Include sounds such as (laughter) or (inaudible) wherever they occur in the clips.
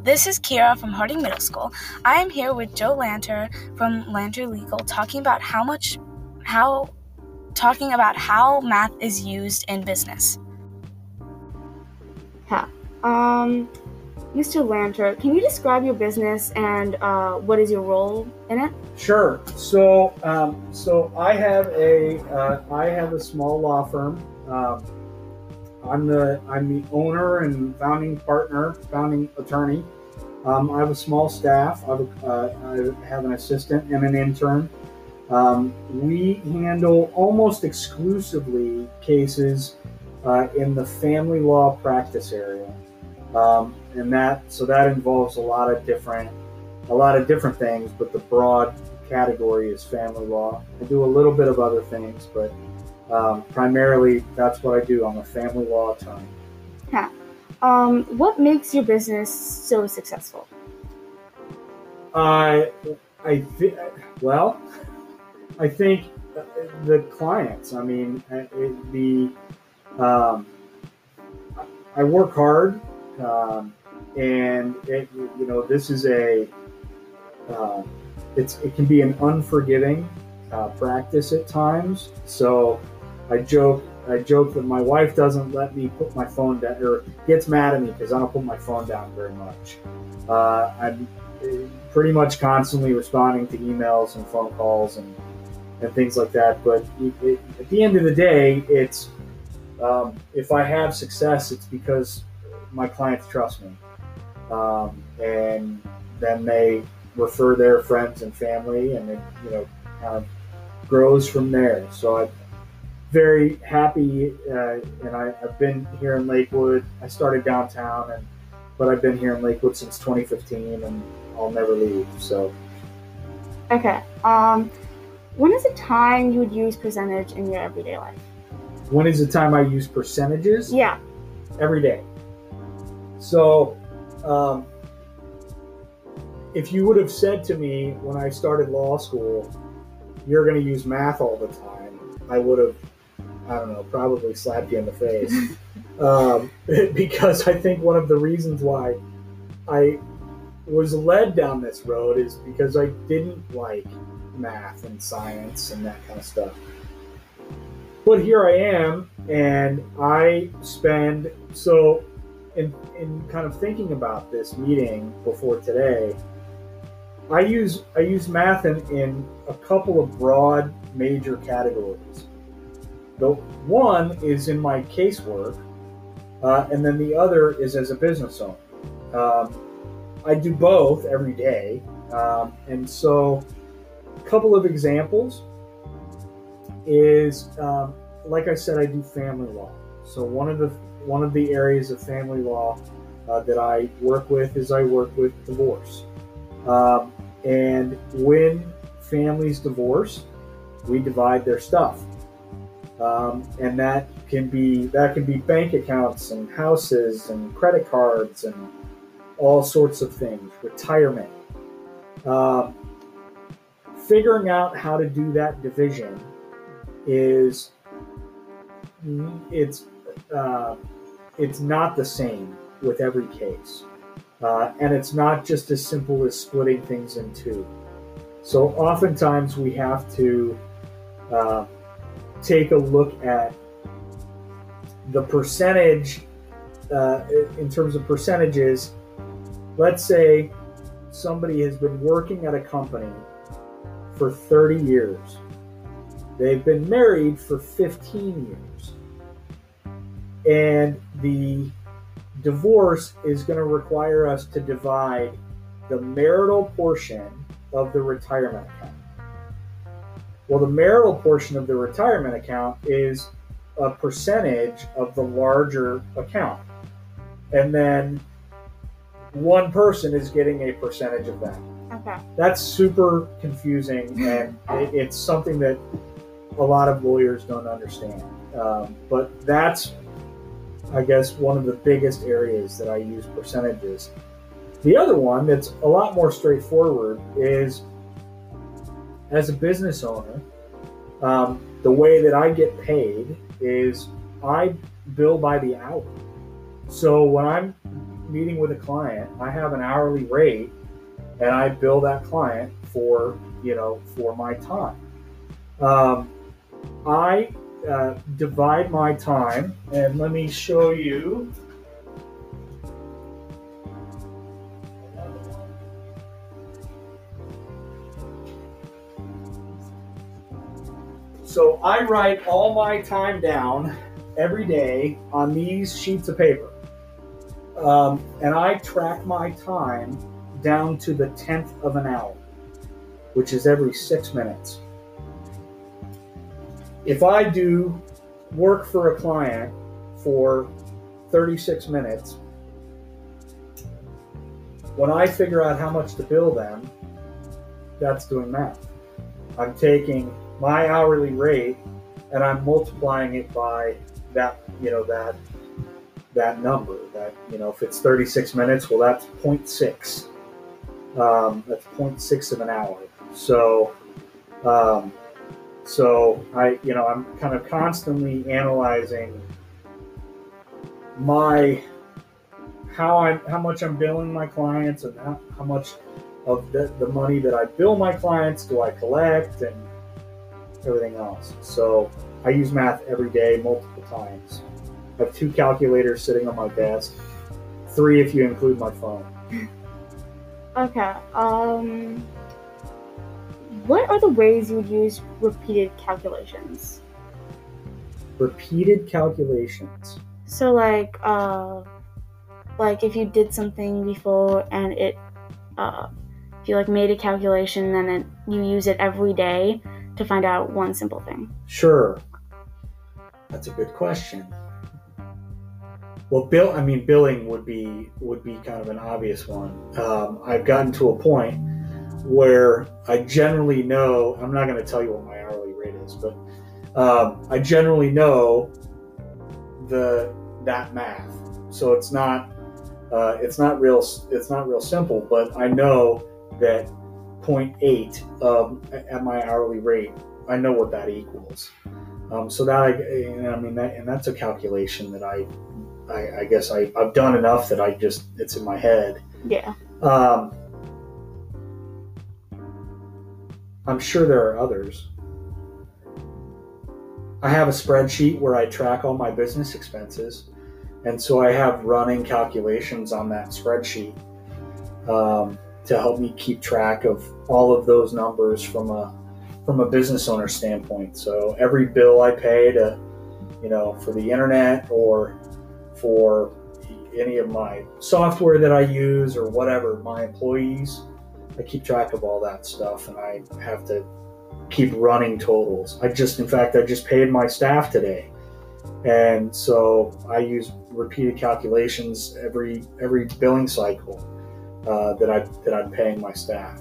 Hello, this is Kira from Harding Middle School. I am here with Joe Lanter from Lanter Legal talking about how much how talking about how math is used in business. Yeah. Um Mr. Lanter, can you describe your business and uh, what is your role in it? Sure. So, um, so I have a uh, I have a small law firm. Um, I'm the I'm the owner and founding partner, founding attorney. Um, I have a small staff. I have, uh, I have an assistant and an intern. Um, we handle almost exclusively cases uh, in the family law practice area. Um, and that so that involves a lot of different a lot of different things but the broad category is family law i do a little bit of other things but um, primarily that's what i do. I'm a family law attorney. Yeah. Um, what makes your business so successful? I i th- well i think the clients. I mean it, the um, i work hard um, and it, you know this is a uh, it's it can be an unforgiving uh, practice at times. So I joke I joke that my wife doesn't let me put my phone down or gets mad at me because I don't put my phone down very much. Uh, I'm pretty much constantly responding to emails and phone calls and and things like that. But it, it, at the end of the day, it's um, if I have success, it's because my clients trust me um, and then they refer their friends and family, and it you know kind of grows from there. So I'm very happy, uh, and I, have been here in Lakewood. I started downtown, and but I've been here in Lakewood since 2015, and I'll never leave. So okay. Um, when is the time you would use percentage in your everyday life? When is the time I use percentages? Yeah. Every day. So um, if you would have said to me when I started law school, you're going to use math all the time, I would have, I don't know, probably slapped you in the face. um, (laughs) because I think one of the reasons why I was led down this road is because I didn't like math and science and that kind of stuff. But here I am, and I spend so in, in kind of thinking about this meeting before today, I use I use math in, in a couple of broad major categories. The one is in my casework, uh, and then the other is as a business owner. Um, I do both every day, um, and so a couple of examples is um, like I said, I do family law. So one of the one of the areas of family law uh, that I work with is I work with divorce. Um, and when families divorce, we divide their stuff. Um, and that can be that can be bank accounts and houses and credit cards and all sorts of things, retirement. Um, figuring out how to do that division is it's uh, it's not the same with every case. Uh, and it's not just as simple as splitting things in two. So oftentimes we have to uh, take a look at the percentage uh, in terms of percentages. Let's say somebody has been working at a company for 30 years. They've been married for 15 years and the divorce is going to require us to divide the marital portion of the retirement account. Well, the marital portion of the retirement account is a percentage of the larger account. And then one person is getting a percentage of that. Okay. That's super confusing, and it's something that a lot of lawyers don't understand. Um, but that's I guess, one of the biggest areas that I use percentages. The other one that's a lot more straightforward is as a business owner, um, the way that I get paid is I bill by the hour. So when I'm meeting with a client, I have an hourly rate, and I bill that client for you know for my time. Um, I uh, divide my time, and let me show you. So I write all my time down every day on these sheets of paper. Um, and I track my time down to the tenth of an hour, which is every six minutes. If I do work for a client for 36 minutes, when I figure out how much to bill them, that's doing math. I'm taking my hourly rate and I'm multiplying it by that, you know, that that number. That you know, if it's 36 minutes, well, that's 0.6. Um, that's 0.6 of an hour. So, um, so I, you know, I'm kind of constantly analyzing my how I how much I'm billing my clients and how, how much of the, the money that I bill my clients do I collect and everything else. So I use math every day, multiple times. I have two calculators sitting on my desk, three if you include my phone. Okay. Um, what are the ways you would use repeated calculations? Repeated calculations. So like, uh, like if you did something before and it, uh, if you like made a calculation and then you use it every day to find out one simple thing. Sure. That's a good question. Well, bill. I mean, billing would be would be kind of an obvious one. Um, I've gotten to a point where I generally know. I'm not going to tell you what my hourly rate is, but um, I generally know the that math. So it's not uh, it's not real it's not real simple, but I know that 0.8 um, at my hourly rate. I know what that equals. Um, so that I, I mean, that, and that's a calculation that I I, I guess I, I've done enough that I just it's in my head. Yeah. Um, I'm sure there are others. I have a spreadsheet where I track all my business expenses, and so I have running calculations on that spreadsheet um, to help me keep track of all of those numbers from a from a business owner standpoint. So every bill I pay to, you know, for the internet or for any of my software that I use or whatever, my employees, I keep track of all that stuff and I have to keep running totals. I just, in fact, I just paid my staff today. And so I use repeated calculations every every billing cycle uh, that I that I'm paying my staff.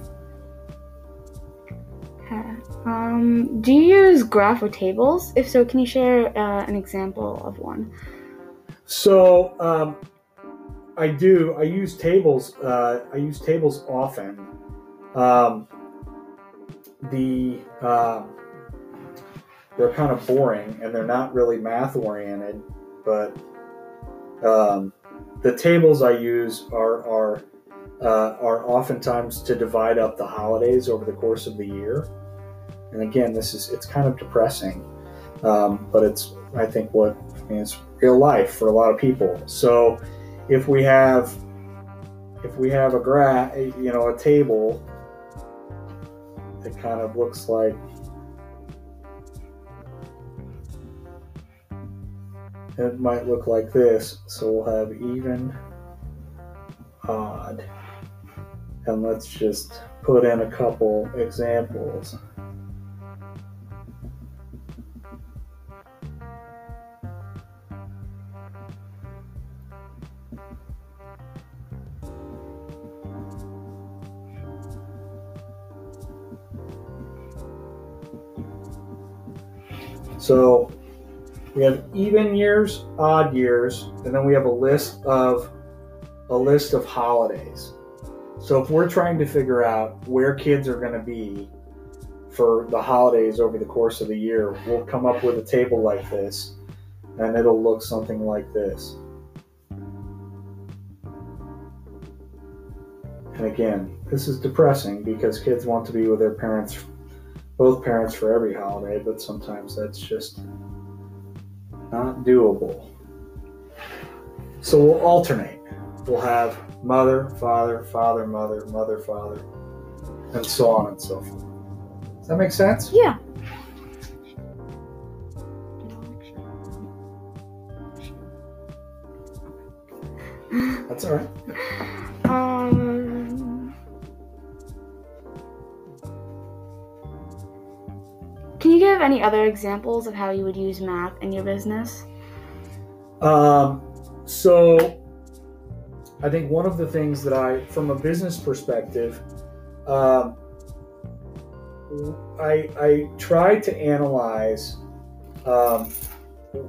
Okay. Um, do you use graph or tables? If so, can you share uh, an example of one? So um, I do. I use tables. Uh, I use tables often. Um, the uh, they're kind of boring and they're not really math oriented, but um, the tables I use are are uh, are oftentimes to divide up the holidays over the course of the year. And again, this is it's kind of depressing, um, but it's I think what I mean it's real life for a lot of people. So if we have if we have a gra you know a table that kind of looks like it might look like this. So we'll have even, odd, and let's just put in a couple examples. So we have even years, odd years, and then we have a list of a list of holidays. So if we're trying to figure out where kids are going to be for the holidays over the course of the year, we'll come up with a table like this, and it'll look something like this. and again, this is depressing because kids want to be with their parents, both parents, for every holiday, but sometimes that's just not doable. So we'll alternate. We'll have mother, father, father, mother, mother, father, and so on and so forth. Does that make sense? Yeah. That's all right. Um, can you give any other examples of how you would use math in your business? Um, so I think one of the things that I, from a business perspective, um, I, I try to analyze um,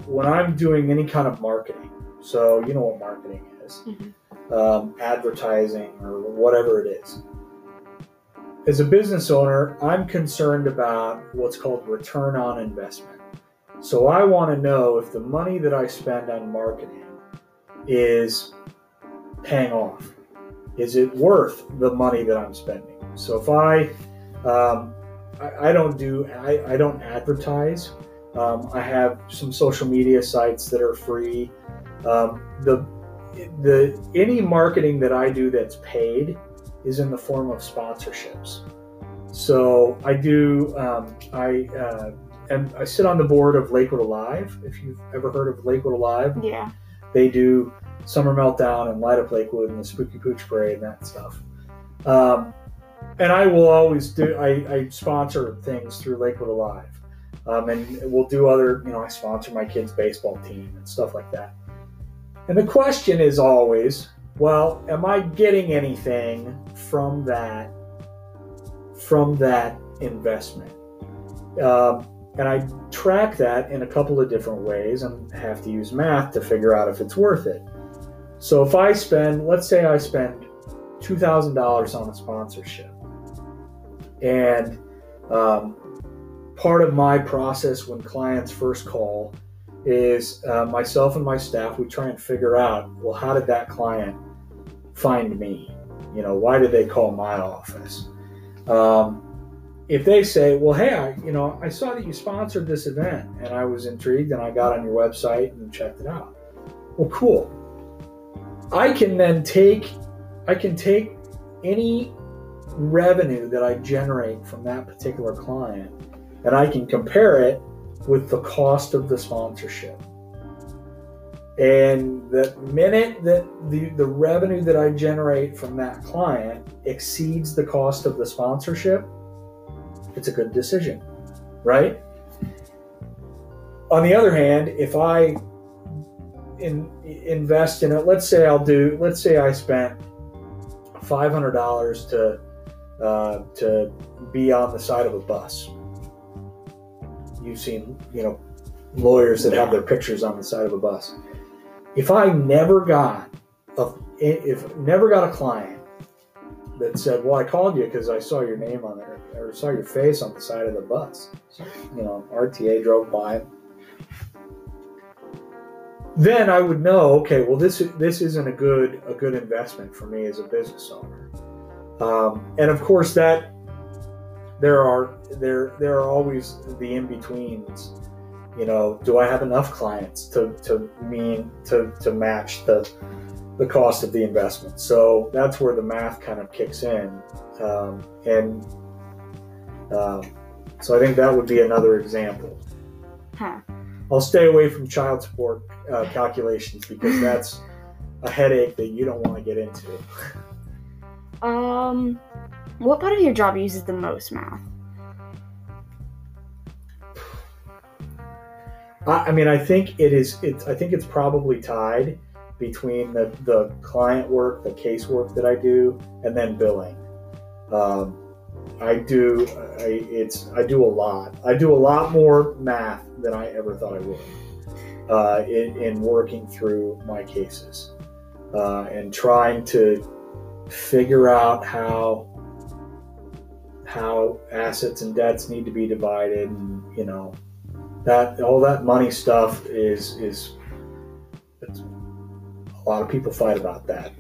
when I'm doing any kind of marketing. So you know what marketing is, Mhm. um, advertising or whatever it is. As a business owner, I'm concerned about what's called return on investment. So I want to know if the money that I spend on marketing is paying off. Is it worth the money that I'm spending? So if I, um, I, I don't do, I, I don't advertise. Um, I have some social media sites that are free. Um, the, the any marketing that I do that's paid is in the form of sponsorships. So I do, um, I, uh, and I sit on the board of Lakewood Alive. If you've ever heard of Lakewood Alive, Yeah. they do Summer Meltdown and Light Up Lakewood and the Spooky Pooch Parade and that stuff. Um, and I will always do. I, I sponsor things through Lakewood Alive, um, and we'll do other. You know, I sponsor my kids' baseball team and stuff like that. And the question is always, well, am I getting anything from that? From that investment? Um, and I track that in a couple of different ways and have to use math to figure out if it's worth it. So if I spend, let's say I spend $2,000 on a sponsorship, and um, part of my process when clients first call is uh, myself and my staff, we try and figure out, well, how did that client find me? You know, why did they call my office? Um, if they say, "Well, hey, I, you know, I saw that you sponsored this event, and I was intrigued, and I got on your website and checked it out," well, cool. I can then take, I can take any revenue that I generate from that particular client, and I can compare it with the cost of the sponsorship. And the minute that the, the revenue that I generate from that client exceeds the cost of the sponsorship, it's a good decision, right? On the other hand, if I in, invest in it, let's say I'll do, let's say I spent five hundred dollars to uh, to be on the side of a bus. You've seen, you know, lawyers that have their pictures on the side of a bus. If I never got a, if never got a client that said, "Well, I called you because I saw your name on there or saw your face on the side of the bus," you know, RTA drove by. Then I would know, okay, well, this this isn't a good a good investment for me as a business owner. Um, and of course, that there are there there are always the in betweens. You know, do I have enough clients to to mean to to match the the cost of the investment? So that's where the math kind of kicks in, um, and um, so I think that would be another example. Huh. I'll stay away from child support uh, calculations because (laughs) that's a headache that you don't want to get into. Um, what part of your job uses the most math? I, I mean, I think it is. It's. I think it's probably tied between the the client work, the case work that I do, and then billing. Um, I do. I, it's. I do a lot. I do a lot more math than I ever thought I would uh, in, in working through my cases uh, and trying to figure out how how assets and debts need to be divided, and you know that all that money stuff is is a lot of people fight about that.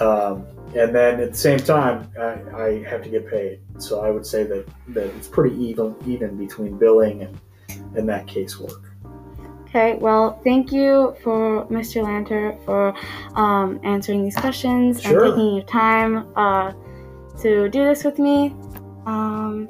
Um, and then at the same time, I, I have to get paid. So I would say that, that it's pretty even even between billing and and that casework. Okay, well, thank you for Mr. Lanter for um, answering these questions Sure. and taking your time uh, to do this with me. Um,